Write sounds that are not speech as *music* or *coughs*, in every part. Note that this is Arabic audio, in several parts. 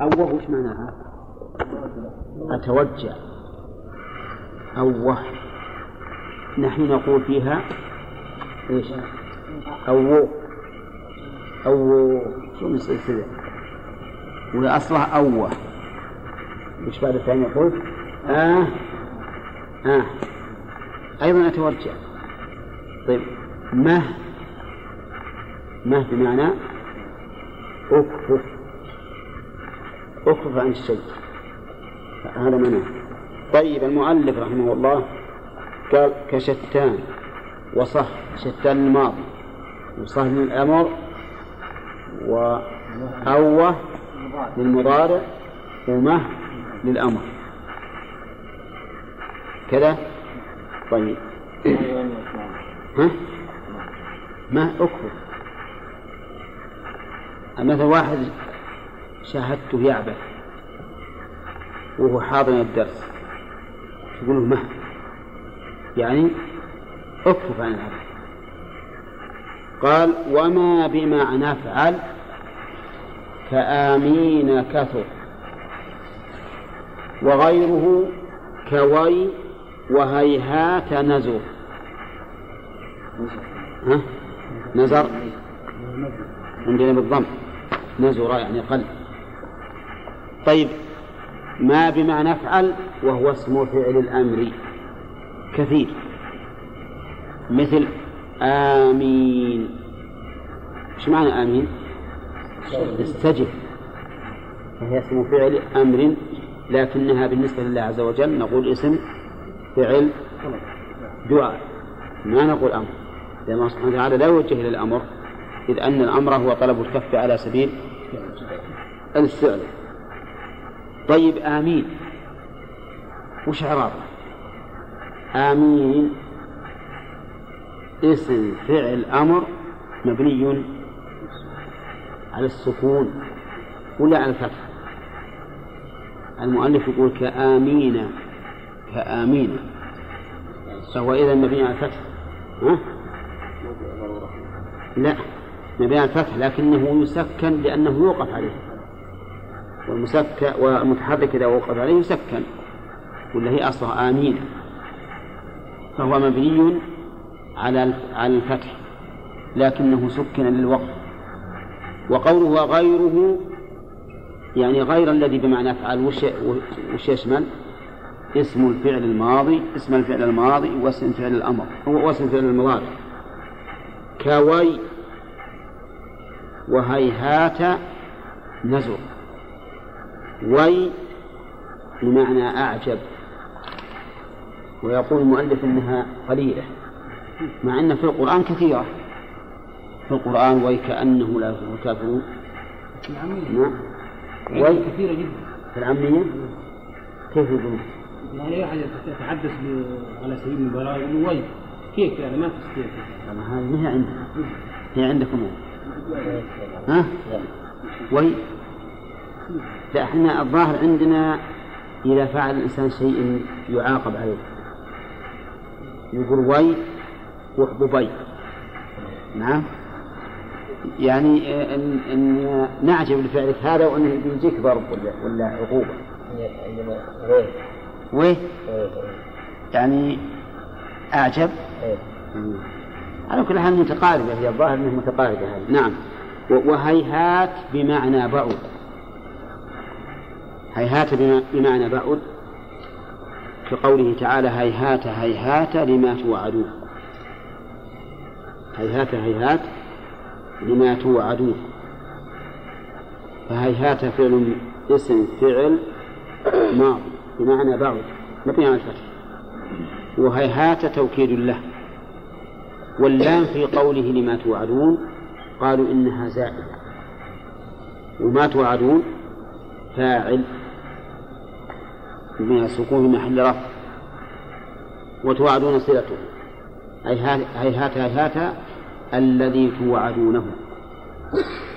أوه وش معناها؟ أتوجع أوه نحن نقول فيها إيش؟ أوه أوه شو من سلسلة وأصلها أوه وش بعد الثاني يقول؟ آه. آه. أيضا أتوجع طيب. مه. مه بمعنى أكفف أكفف عن الشيء هذا معناه. طيب المؤلف رحمه الله قال كشتان وصح شتان الماضي. وصح للأمر وأوه للمضارع ومه للأمر. كذا؟ طيب. ها؟ ما أكفر مثلا واحد شاهدته يعبث. وهو حاضر الدرس. تقول له ما؟ يعني اكفف عن العبث. قال وما بمعنى فعل؟ كآمين كثر. وغيره كوي وهيهات نزر. ها؟ نزر. عندنا بالضم. نزر يعني قلب. طيب ما بمعنى افعل وهو اسم فعل الأمر. كثير. مثل آمين. إيش معنى آمين؟ استجب. فهي اسم فعل أمر لكنها بالنسبة لله عز وجل نقول اسم فعل دعاء. ما نقول أمر؟ لأن الله سبحانه وتعالى لا يوجه إلى الأمر إذ أن الأمر هو طلب الكف على سبيل الفعل. طيب آمين. وش إعرابه؟ آمين. اسم فعل أمر مبني على السكون ولا على الفتح؟ المؤلف يقول كآمين كآمين. فهو إذا مبني على الفتح ها؟ لا مبني على الفتح لكنه يسكن لأنه يوقف عليه. والمسكن والمتحرك إذا وقف عليه يسكن ولا هي أصلها آمين. فهو مبني على على الفتح. لكنه سكن للوقف. وقوله غيره يعني غير الذي بمعنى افعل وش وش يشمل؟ اسم الفعل الماضي اسم الفعل الماضي واسم فعل الأمر واسم فعل المضارع. كوي وهيهات نزر وي بمعنى أعجب. ويقول المؤلف إنها قليلة مع أن في القرآن كثيرة. في القرآن وي كأنه لا يفلح الكافرون نعم. وي كثيرة جدا. في العامية؟ كيف يقولون؟ يعني أحد يتحدث على سبيل المباراة يقول وي كيف يعني؟ ما تستطيع هذه ما هي عندنا هي عندكم. ها؟ وي. لا إحنا الظاهر عندنا إذا فعل الإنسان شيء يعاقب عليه يقول وي وحبوبي نعم يعني إن إن نعجب لفعلك هذا وأنه بيجيك ضرب ولا ولا عقوبة. ويه؟ يعني أعجب؟ على كل حال متقاربة هي الظاهر إنها متقاربة هذه نعم وهيهات بمعنى بعد هيهات بمعنى بعد كقوله تعالى هيهات هيهات لما توعدون. هيهات هيهات لما توعدون. فهيهات فعل اسم فعل ماضي بمعنى بعد مبني على الفتح. وهيهات توكيد له. واللام في قوله لما توعدون قالوا إنها زائدة. وما توعدون فاعل. السكون في محل رفع وتوعدون صلته. هيهات هيهات الذي توعدونه.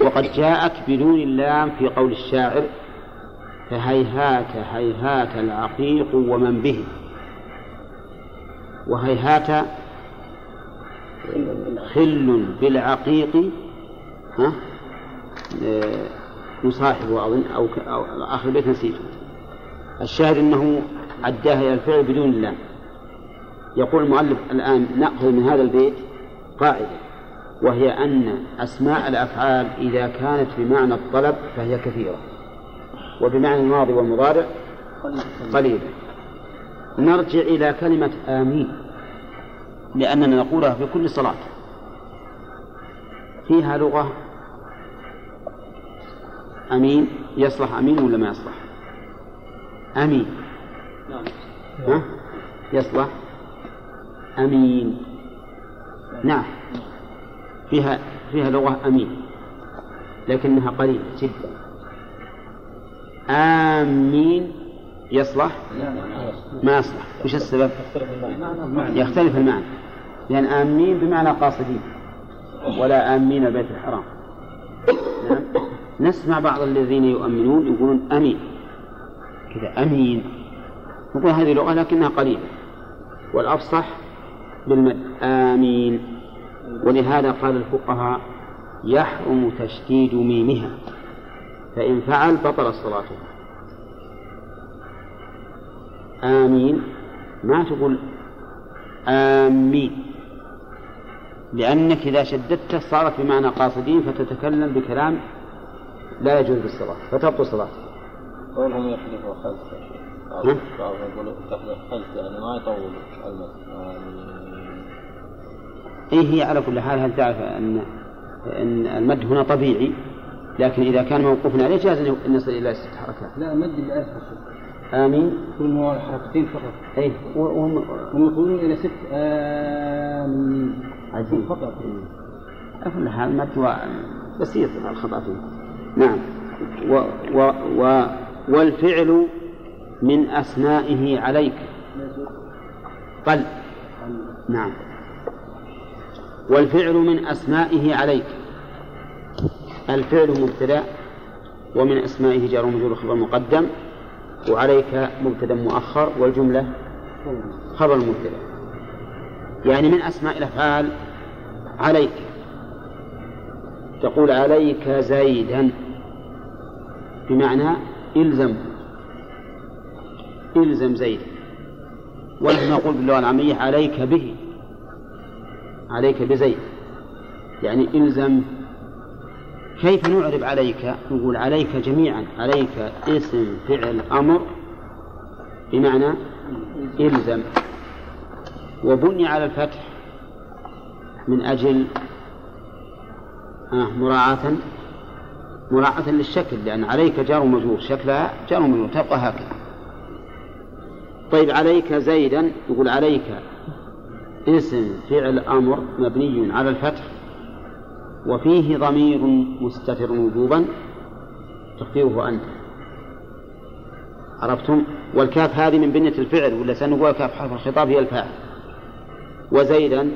وقد جاءت بدون اللام في قول الشاعر فهيهات هيهات العقيق ومن به. وهيهات خل بالعقيق ها؟ نصاحبه أظن أو, آخر البيت نسيته. الشاهد أنه عداها إلى الفعل بدون اللام يقول المؤلف الآن نأخذ من هذا البيت قاعدة وهي أن أسماء الأفعال إذا كانت بمعنى الطلب فهي كثيرة وبمعنى الماضي والمضارع قليلة. نرجع إلى كلمة آمين لأننا نقولها في كل صلاة. فيها لغة أمين يصلح أمين ولا ما يصلح؟ أمين. ها؟ يصلح. أمين. نعم. فيها فيها لغة أمين لكنها قليلة جدا. آمين. يصلح؟ ما يصلح. وش السبب؟ يختلف المعنى. لأن آمين بمعنى قاصدين ولا آمين البيت الحرام. نعم. نسمع بعض الذين يؤمنون يقولون أمين. كذا أمين. نقول هذه لغة لكنها قليلة. والأفصح بالمد آمين. ولهذا قال الفقهاء يحرم تشديد ميمها. فإن فعل بطل صلاته. آمين. ما تقول آمين. لأنك إذا شددته صارت بمعنى قاصدين فتتكلم بكلام لا يجوز بالصلاة فتبطل صلاة قولهم يحذفوا خلف. بعضهم يقول تحذف خلف يعني ما يطول المد إيه هي على كل حال هل تعرف أن أن المد هنا طبيعي؟ لكن إذا كان موقوفا عليه جاز أن يصل إلى ست حركات. لا مد الألف آمين. كل هو حركتين فقط. أي وهم هم يقولون إلى ست. آمين عجيب. فقط. على كل حال مد بسيط الخطأ فيه. نعم. و و و والفعل من أسمائه عليك. قل. نعم. والفعل من أسمائه عليك. الفعل مبتدأ ومن أسمائه جار ومجرور خبر مقدم وعليك مبتدأ مؤخر والجملة خبر مبتدأ. يعني من أسماء الأفعال عليك. تقول عليك زيدا. بمعنى إلزم. إلزم زيد. ونحن نقول باللغة العامية عليك به. عليك بزيد. يعني إلزم. كيف نعرب عليك؟ نقول عليك جميعا. عليك اسم فعل أمر. بمعنى إلزم. وبني على الفتح من أجل آه مراعاة. مراعاة للشكل لأن عليك جار ومجرور شكلها جار ومجرور تبقى هكذا. طيب عليك زيدا يقول عليك اسم فعل أمر مبني على الفتح وفيه ضمير مستتر وجوبا تقديره أنت عرفتم؟ والكاف هذه من بنية الفعل ولا سنقول كاف حرف الخطاب هي الفاعل. وزيدا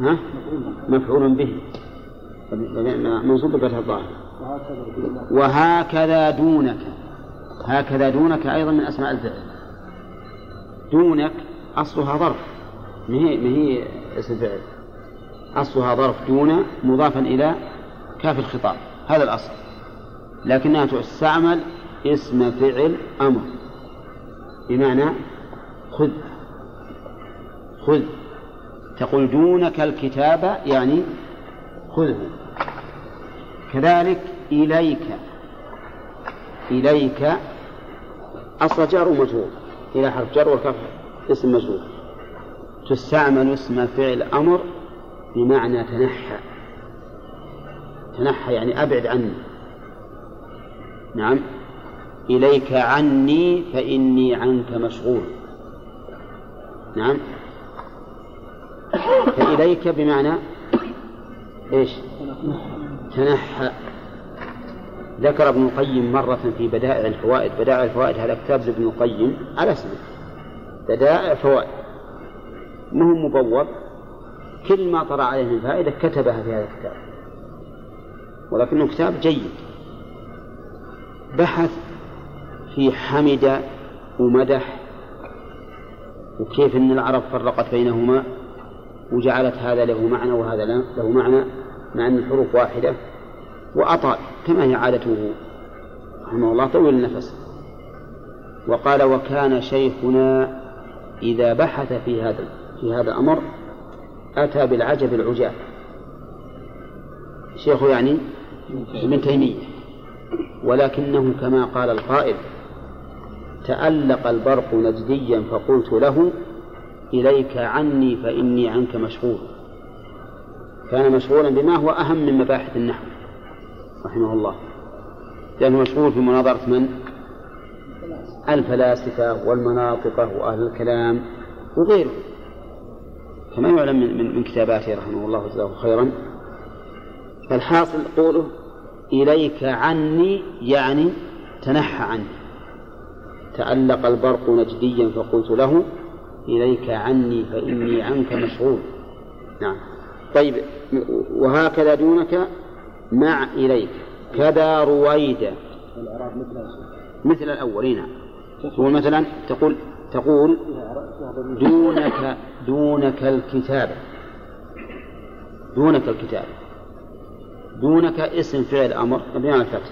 ها؟ مفعول به. منصوب بفتح الظاهر وهكذا دونك. هكذا دونك أيضا من أسماء الفعل. دونك أصلها ظرف. ما هي ما هي اسم فعل أصلها ظرف دون مضافا إلى كاف الخطاب. هذا الأصل. لكنها تستعمل اسم فعل أمر. بمعنى خذ. خذ. تقول دونك الكتاب يعني خذه. كذلك إليك. إليك. أصل جار ومجرور. إلى حرف جر والكف اسم مجرور. تستعمل اسم فعل أمر بمعنى تنحى. تنحى يعني أبعد عني. نعم. إليك عني فإني عنك مشغول. نعم. فإليك بمعنى إيش؟ تنحى. ذكر ابن القيم مرة في بدائع الفوائد. بدائع الفوائد هذا كتاب لابن القيم على اسمه. بدائع فوائد ما هو مبوب؟ كل ما طرأ عليه من فائدة كتبها في هذا الكتاب. ولكنه كتاب جيد. بحث في حمد ومدح وكيف أن العرب فرقت بينهما وجعلت هذا له معنى وهذا له معنى. مع أن الحروف واحدة وأطال كما هي عادته. رحمه الله طويل النفس. وقال وكان شيخنا إذا بحث في هذا في هذا الأمر أتى بالعجب العجاب شيخه يعني ابن تيمية. ولكنه كما قال القائل تألق البرق نجديا فقلت له إليك عني فإني عنك مشغول. كان مشغولا بما هو أهم من مباحث النحو رحمه الله. لأنه مشغول في مناظرة من؟ الفلاسفة والمناطقة وأهل الكلام وغيره. كما يعلم من, من, كتاباته رحمه الله جزاه خيرا. فالحاصل قوله إليك عني يعني تنحى عني. تألق البرق نجديا فقلت له إليك عني فإني عنك مشغول نعم. طيب وهكذا دونك مع إليك. كذا رويدا مثل الأول نعم تقول مثلا تقول تقول دونك دونك الكتابة دونك الكتابة دونك اسم فعل أمر. مبني على الفتح.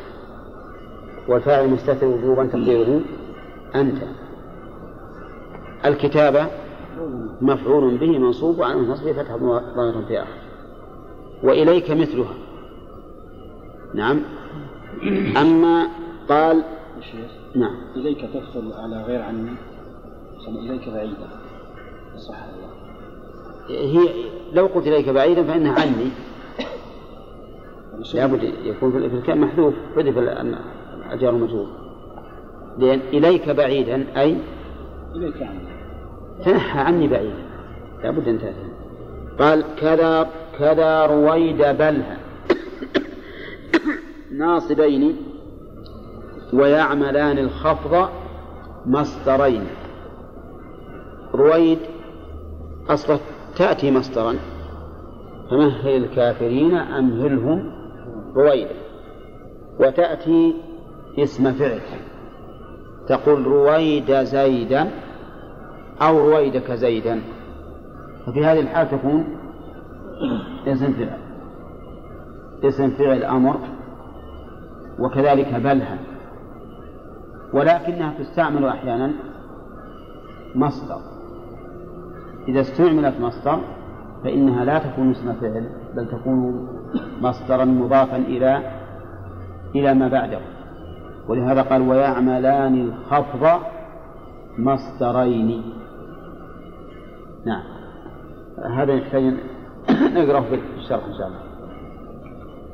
والفاعل مستتر وجوبا تقديره أنت. الكتابة مفعول به منصوب وعن النصب فتح ضمير في آخر. وإليك مثلها. نعم. أما قال نعم. إليك تدخل على غير عني إليك بعيدا صح الله هي لو قلت إليك بعيدا فإنها عني. لابد يكون في الكلام محذوف حذف الجار المجرور. لأن إليك بعيدا أي؟ إليك عني. تنحى عني بعيدا لابد أن تأتي. قال كذا كذا رويد بلها. ناصبين ويعملان الخفض مصدرين رويد أصلا تأتي مصدرا. فمهل الكافرين أمهلهم رويدا وتأتي اسم فعل. تقول رويد زيدا أو رويدك زيدا. ففي هذه الحال تكون اسم فعل اسم فعل أمر وكذلك بلها. ولكنها تستعمل أحيانا مصدر. إذا استعملت مصدر فإنها لا تكون اسم فعل بل تكون مصدرا مضافا إلى إلى ما بعده. ولهذا قال ويعملان الخفض مصدرين. نعم. هذا يحتاج *coughs* نقرأه في الشرح إن شاء الله.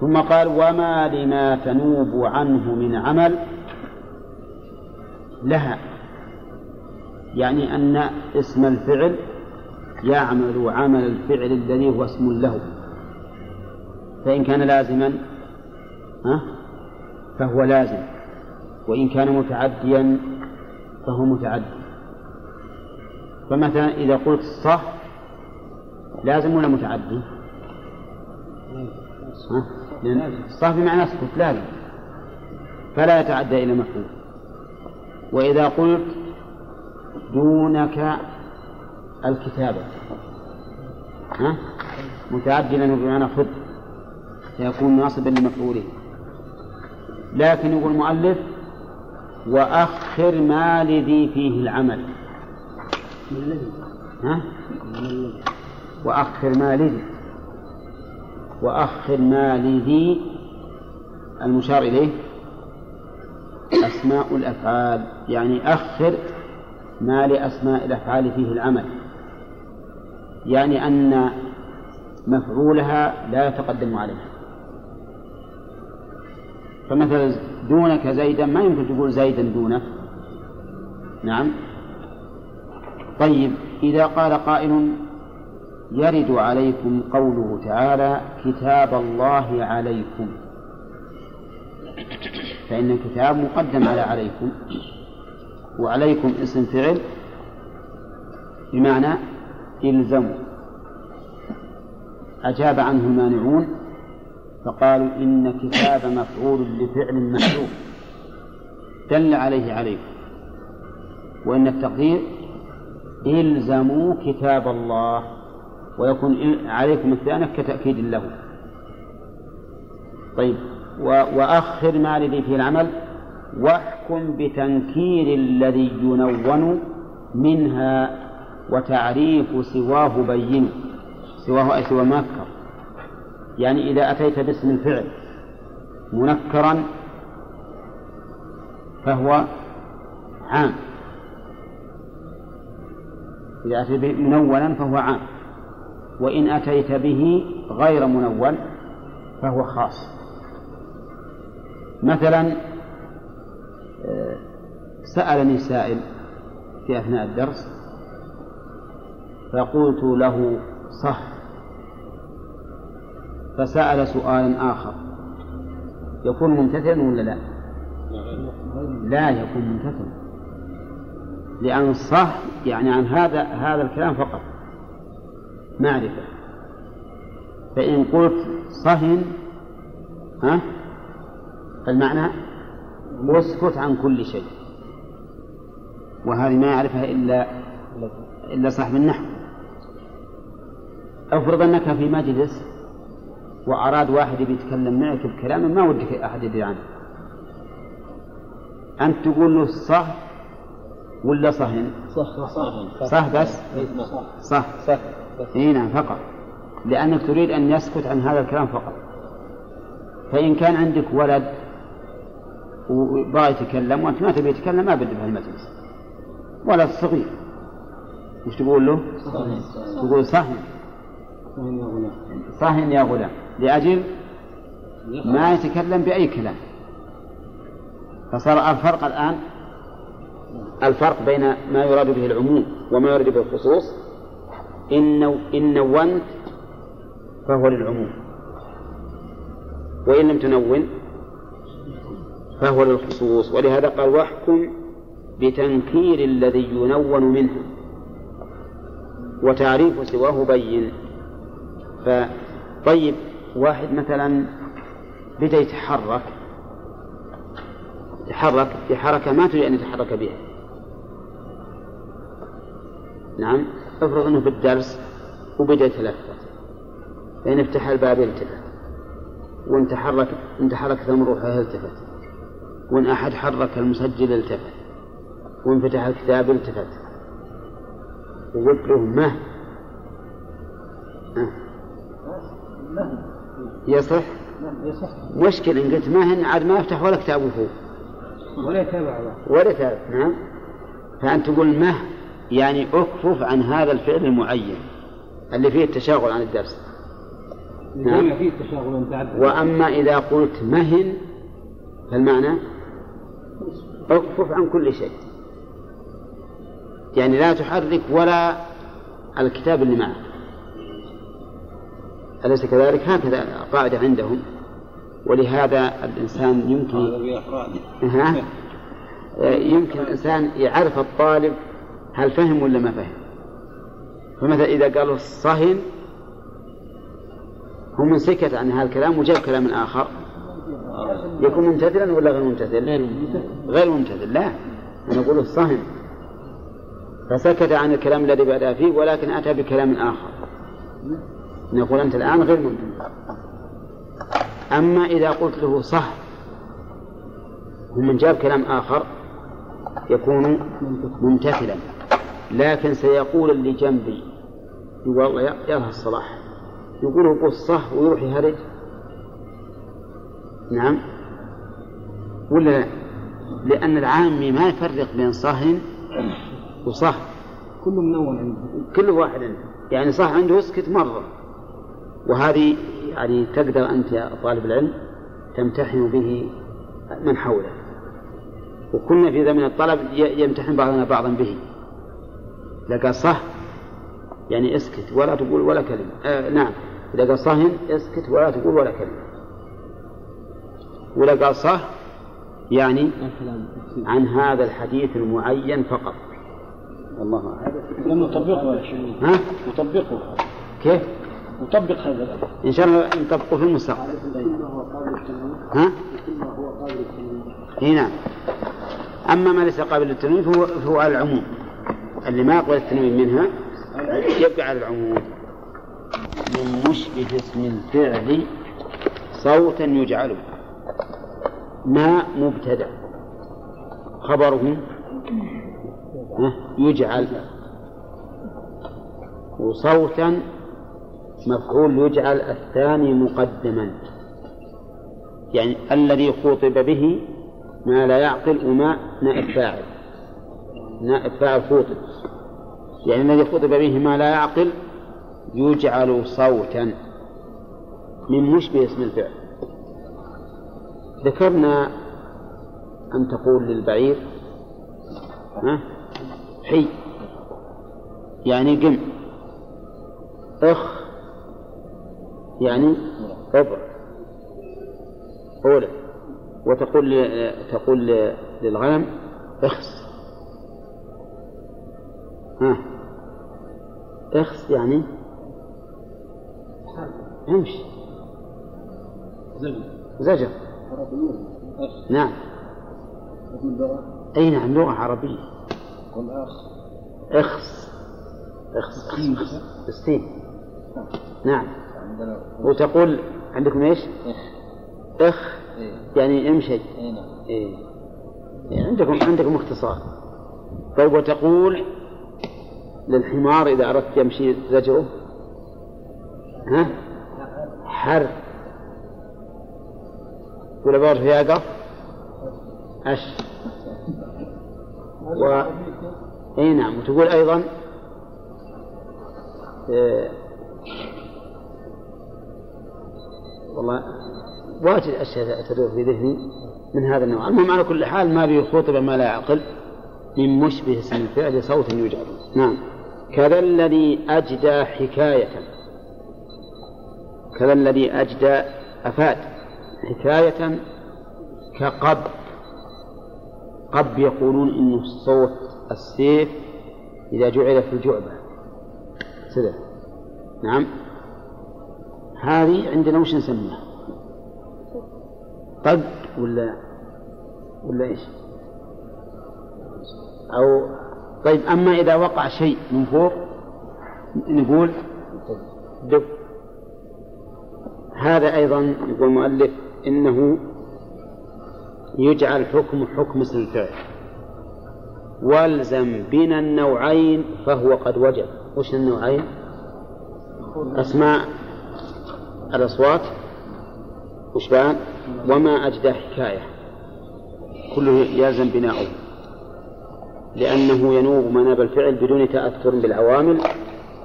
ثم قال وما لما تنوب عنه من عمل لها. يعني أن اسم الفعل يعمل عمل الفعل الذي هو اسم له. فإن كان لازما فهو لازم. وإن كان متعديا فهو متعدي. فمثلا إذا قلت صح لازم ولا متعدي؟ صح بمعنى اسكت لازم فلا يتعدى إلى مفعول. وإذا قلت دونك الكتابة. ها؟ متعدلا بمعنى خذ. سيكون ناصبا لمفعوله. لكن يقول المؤلف وأخر ما لذي فيه العمل. ها؟ وأخر ما لذي وأخر ما لذي المشار إليه أسماء الأفعال يعني أخر ما لأسماء الأفعال فيه العمل. يعني أن مفعولها لا يتقدم عليها. فمثلا دونك زيدا ما يمكن تقول زيدا دونك. نعم. طيب إذا قال قائل يرد عليكم قوله تعالى كتاب الله عليكم. فإن الكتاب مقدم على عليكم وعليكم اسم فعل بمعنى إلزموا. أجاب عنه المانعون فقالوا إن كتاب مفعول لفعل محذوف. دل عليه عليكم. وإن التقدير إلزموا كتاب الله. ويكون عليكم الثاني كتأكيد له. طيب. وأخر ما الذي فيه العمل واحكم بتنكير الذي ينون منها وتعريف سواه بين سواه أي سوى المنكر يعني إذا أتيت باسم الفعل منكرا فهو عام. إذا أتيت منونا فهو عام. وإن أتيت به غير منون فهو خاص. مثلا آه، سألني سائل في أثناء الدرس فقلت له صح. فسأل سؤالا آخر يكون ممتثلا ولا لا؟ لا يكون ممتثلا لأن صح يعني عن هذا هذا الكلام فقط. معرفة. فإن قلت صهن ها المعنى واسكت عن كل شيء. وهذه ما يعرفها إلا إلا صاحب النحو. افرض أنك في مجلس وأراد واحد يتكلم معك بكلام ما ودك أحد يدري عنه. أنت تقول له صح ولا صهن؟ صح صح صح بس صح صح إي نعم فقط. لأنك تريد أن يسكت عن هذا الكلام فقط. فإن كان عندك ولد وبغى يتكلم وأنت ما تبي يتكلم ما بدي بهالمجلس. ولد صغير. وش تقول له؟ تقول صهن فهم يا غلام صهن يا غلام. لأجل ما يتكلم بأي كلام. فصار الفرق الآن الفرق بين ما يراد به العموم وما يراد به الخصوص إن إن نونت فهو للعموم. وإن لم تنون فهو للخصوص. ولهذا قال واحكم بتنكير الذي ينون منه. وتعريف سواه بين. فطيب واحد مثلا بدأ يتحرك. يتحرك في حركة ما تريد أن يتحرك بها. نعم. افرض أنه في الدرس وبدأ يتلفت فإن افتح الباب التفت وإن تحرك إن تحركت المروحة التفت وإن أحد حرك المسجل التفت وإن فتح الكتاب التفت وقلت له مه. يصح يصح؟ مشكلة إن قلت مهن عاد ما يفتح ولا كتاب فوق. ولا يتابع. ولا كتاب نعم. فأنت تقول مه. يعني أكفف عن هذا الفعل المعين اللي فيه التشاغل عن الدرس. نعم. فيه تشاغل متعدد وأما إذا قلت مهن فالمعنى اكفف عن كل شيء. يعني لا تحرك ولا الكتاب اللي معك. أليس كذلك؟ هكذا قاعدة عندهم. ولهذا الإنسان يمكن ها يمكن الإنسان يعرف الطالب هل فهم ولا ما فهم؟ فمثلا إذا قالوا الصهن هو من سكت عن هذا الكلام وجاب كلام آخر. يكون ممتثلا ولا غير ممتثل؟ غير ممتثل. لا. أنا أقول الصهن. فسكت عن الكلام الذي بدأ فيه ولكن أتى بكلام آخر. نقول أنت الآن غير ممتثل. أما إذا قلت له صح ومن جاب كلام آخر يكون ممتثلا. لكن سيقول اللي جنبي يقول والله يا الصلاح. يقول صح ويروح يهرج. نعم. ولا لا؟ لأن العامي ما يفرق بين صهن وصح كله منون عنده كل واحد عنده. يعني صح عنده يسكت مرة. وهذه يعني تقدر أنت يا طالب العلم تمتحن به من حولك. وكنا في زمن الطلب يمتحن بعضنا بعضا به. لقى صح يعني اسكت ولا تقول ولا كلمة. آه نعم. إذا قال صهن اسكت ولا تقول ولا كلمة. ولا قال صح يعني عن هذا الحديث المعين فقط. والله أعلم. لما نطبقه يا شيخ. ها؟ نطبقه كيف؟ نطبق هذا. إن شاء الله نطبقه في المستقبل. ها؟ إي نعم. أما ما ليس قابل للتنوين فهو, فهو على العموم. اللي ما يقبل التنوين منها يبقى على العموم. من مشبه اسم الفعل صوتا يجعله. ما مبتدأ. خبره يجعل. وصوتا مفعول يجعل الثاني مقدما. يعني الذي خوطب به ما لا يعقل وما نائب فاعل خوطب يعني الذي خطب به ما لا يعقل يجعل صوتا من مشبه اسم الفعل. ذكرنا أن تقول للبعير ها؟ حي. يعني قم. أخ. يعني اضع أولى. وتقول تقول للغنم اخس. ها. إخس يعني؟ امشي. زوج زجر. نعم. أي نعم لغة عربية. إخس. إخس. السين نعم. وتقول عندكم إيش؟ إخ. إيه. يعني امشي. اي نعم. إيه. يعني عندكم عندكم اختصار. طيب وتقول للحمار إذا أردت يمشي زجره؟ ها؟ حر. ولا بعرف يقف أش. و... اي نعم. وتقول أيضا؟ آه، والله واجد أشياء تدور في ذهني من هذا النوع. المهم على كل حال ما به خطبة ما لا يعقل من مشبه اسم الفعل صوت يجعل. نعم. كذا الذي أجدى حكاية. كذا الذي أجدى أفاد. حكاية كقب. قب يقولون إنه صوت السيف إذا جعل في الجعبة. سدى نعم. هذه عندنا وش نسميها؟ طق ولا ولا إيش؟ أو طيب أما إذا وقع شيء من فوق نقول دب. هذا أيضا يقول المؤلف إنه يجعل حكم حكم اسم الفعل. والزم بنا النوعين فهو قد وجب وش النوعين؟ أسماء الأصوات. وش بعد؟ وما أجدى حكاية. كله يلزم بناؤه. لأنه ينوب مناب الفعل بدون تأثر بالعوامل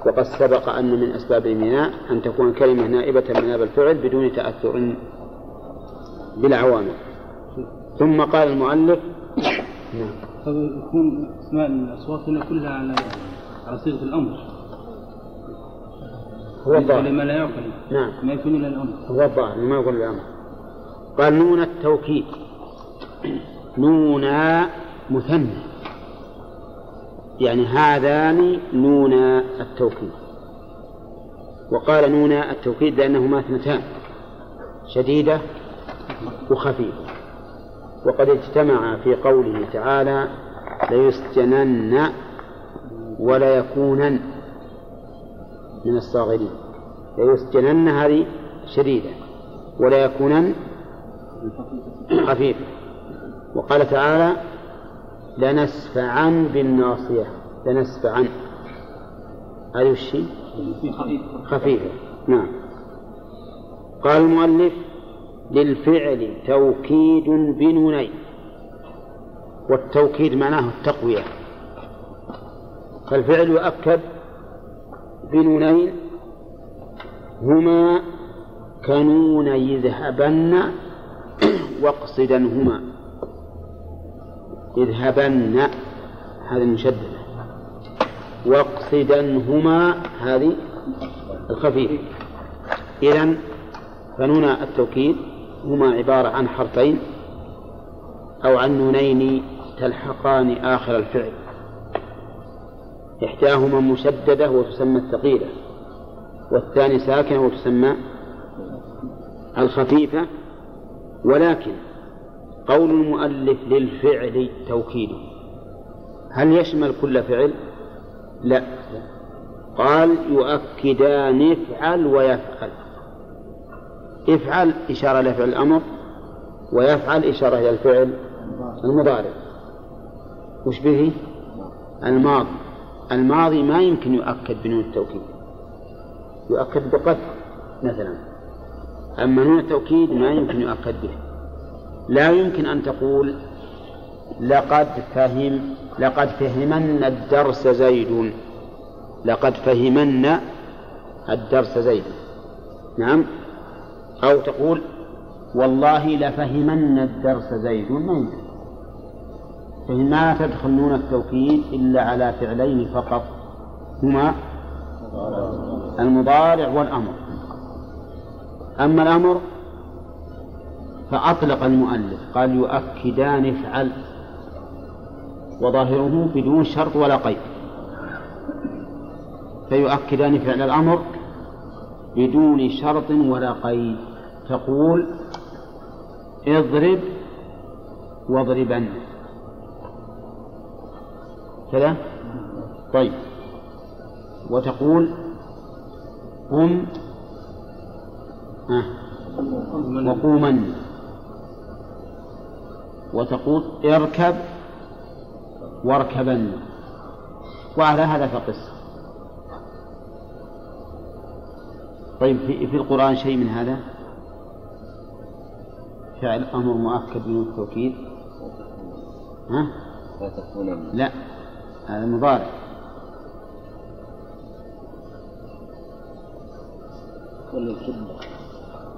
وقد سبق أن من أسباب البناء أن تكون كلمة نائبة مناب الفعل بدون تأثر بالعوامل. ثم قال المؤلف نعم. فيكون إسماء الأصوات هنا كلها على على صيغة الأمر. هو بالنسبة الظاهر. لما لا يعقل. نعم. ما يكون إلا الأمر. هو الظاهر ما يقول الأمر. قال نون التوكيد. نونا مثنى. يعني هذان نونا التوكيد. وقال نونا التوكيد لأنهما اثنتان شديدة وخفيفة. وقد اجتمع في قوله تعالى ليسجنن وليكونن من الصاغرين. ليسجنن هذه شديدة ولا يكونن خفيفة. وقال تعالى لنسفعن بالناصية. لنسفعن. هذه الشيء خفيفة نعم. قال المؤلف للفعل توكيد بنونين. والتوكيد معناه التقوية. فالفعل يؤكد بنونين هما كنون يذهبن *coughs* واقصدنهما. يذهبن هذه المشددة. واقصدنهما هذه الخفيفة إذا فنون التوكيد هما عبارة عن حرفين أو عن نونين تلحقان آخر الفعل. إحداهما مشددة وتسمى الثقيلة والثاني ساكنة وتسمى الخفيفة ولكن قول المؤلف للفعل توكيد. هل يشمل كل فعل؟ لا. قال يؤكدان افعل ويفعل. افعل إشارة لفعل الأمر ويفعل إشارة إلى الفعل المضارع. وش به؟ الماضي. الماضي ما يمكن يؤكد بنون التوكيد. يؤكد بقد مثلا. أما نون التوكيد ما يمكن يؤكد به لا يمكن أن تقول لقد فهم لقد فهمن الدرس زيد. لقد فهمن الدرس زيد. نعم؟ أو تقول والله لفهمن الدرس زيد. ما يمكن. فإنها تدخل نون التوكيد إلا على فعلين فقط. هما المضارع والأمر. أما الأمر فأطلق المؤلف قال يؤكدان افعل. وظاهره بدون شرط ولا قيد. فيؤكدان فعل الأمر بدون شرط ولا قيد. تقول اضرب واضربن. كذا؟ طيب. وتقول قم. وقومن. وتقول اركب واركبن وعلى هذا فقس طيب في, في القرآن شيء من هذا؟ فعل أمر مؤكد من التوكيد. ها؟ لا هذا مضارع.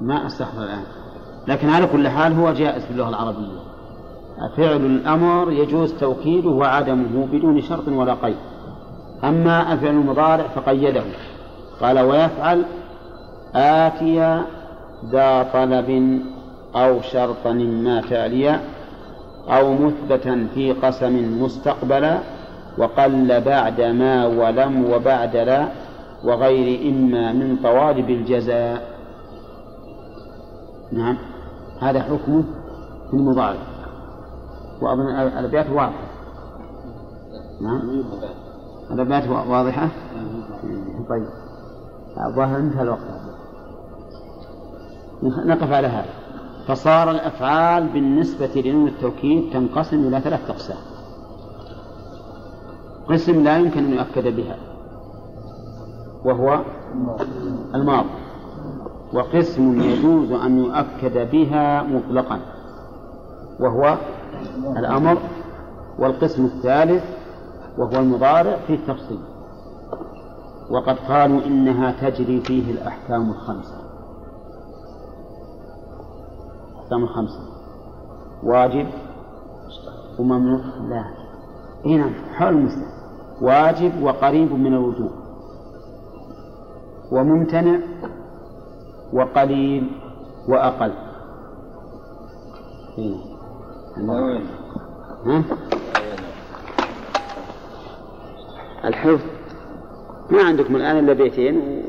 ما أستحضر الآن. لكن على كل حال هو جائز في اللغة العربية. فعل الأمر يجوز توكيده وعدمه بدون شرط ولا قيد. أما الفعل المضارع فقيده. قال ويفعل آتي ذا طلب أو شرطا ما تاليا أو مثبتا في قسم مستقبلا وقل بعد ما ولم وبعد لا وغير إما من طوالب الجزاء. نعم. هذا حكمه في المضارع. وأظن الأبيات واضحة. نعم. الأبيات واضحة؟ طيب. الظاهر انتهى الوقت. نقف على هذا. فصار الأفعال بالنسبة لنون التوكيد تنقسم إلى ثلاثة أقسام. قسم لا يمكن أن يؤكد بها. وهو الماضي. وقسم يجوز أن يؤكد بها مطلقا. وهو الأمر والقسم الثالث وهو المضارع في التفصيل. وقد قالوا إنها تجري فيه الأحكام الخمسة. الأحكام الخمسة. واجب وممنوع؟ لا. هنا حول المسلم واجب وقريب من الوجوب. وممتنع وقليل وأقل. هنا. ها؟ الحفظ ما عندكم الآن إلا بيتين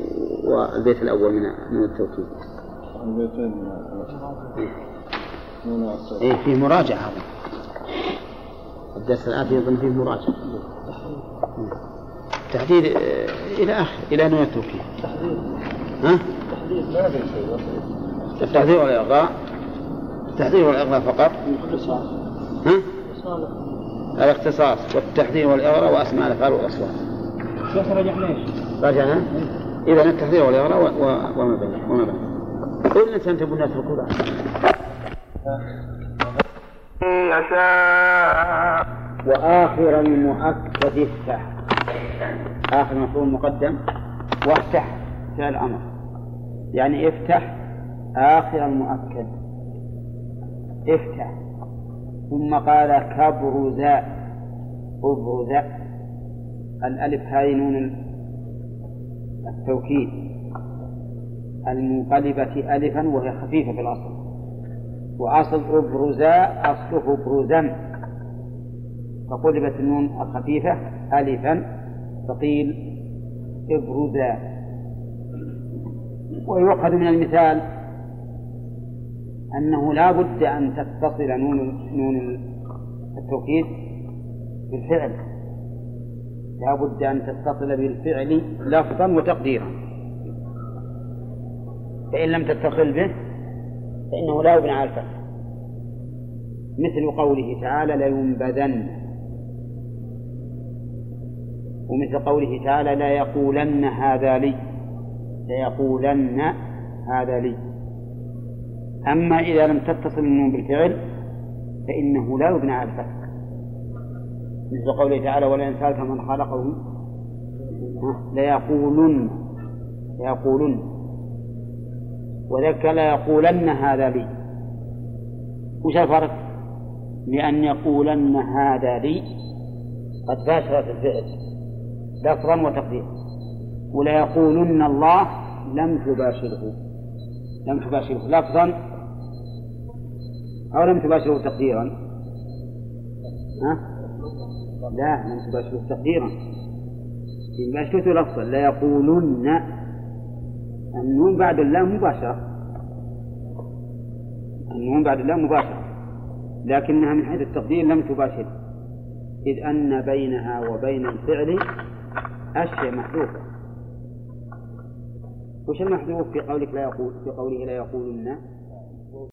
والبيت الأول من من التوكيد. البيتين إيه فيه مراجعة هذا. الدرس الآتي يظن فيه مراجعة. تحديد آه، إلى آخر إلى نوع التوكيد. ها؟ التحذير والإلغاء التحذير والإلغاء فقط؟ ها؟ الاختصاص. والتحذير والإغراء وأسماء الأفعال والأصوات. شيخ رجعنا؟ رجعنا إذا التحذير والإغراء وما بينه وما بينه قل أنت أنت الناس في القرآن وآخر المؤكد افتح آخر مفعول مقدم. وافتح فعل أمر. يعني افتح آخر المؤكد. افتح. ثم قال كبرزاء أبرزاء الألف هاي نون التوكيد. المنقلبة ألفا وهي خفيفة في الأصل. وأصل أبرزاء أصله أبرزا. فقلبت النون الخفيفة ألفا فقيل ابرزا ويؤخذ من المثال أنه لا بد أن تتصل نون نون التوكيد بالفعل. لا بد أن تتصل بالفعل لفظا وتقديرا. فإن لم تتصل به فإنه لا يبنى على الفتح مثل قوله تعالى لينبذن. ومثل قوله تعالى لا يقولن هذا لي. ليقولن هذا لي. أما إذا لم تتصل النون بالفعل فإنه لا يبنى على الفتح. مثل قوله تعالى ولئن سألت من خلقه ليقولن ليقولن. وذلك لا يقولن هذا لي. وش الفرق؟ لأن يقولن هذا لي قد باشرت الفعل لفظا وتقديرا. ولا يقولن الله لم تباشره. لم تباشره. لفظا أو لم تباشره تقديرا. ها؟ لا لم تباشره تقديرا. إن باشرته لفظا. لا يقولن النون بعد اللام مباشرة. النون بعد اللام مباشرة. لكنها من حيث التقدير لم تباشر إذ أن بينها وبين الفعل أشياء محذوفة. وش المحذوف في قولك لا يقول في قوله لا يقولن؟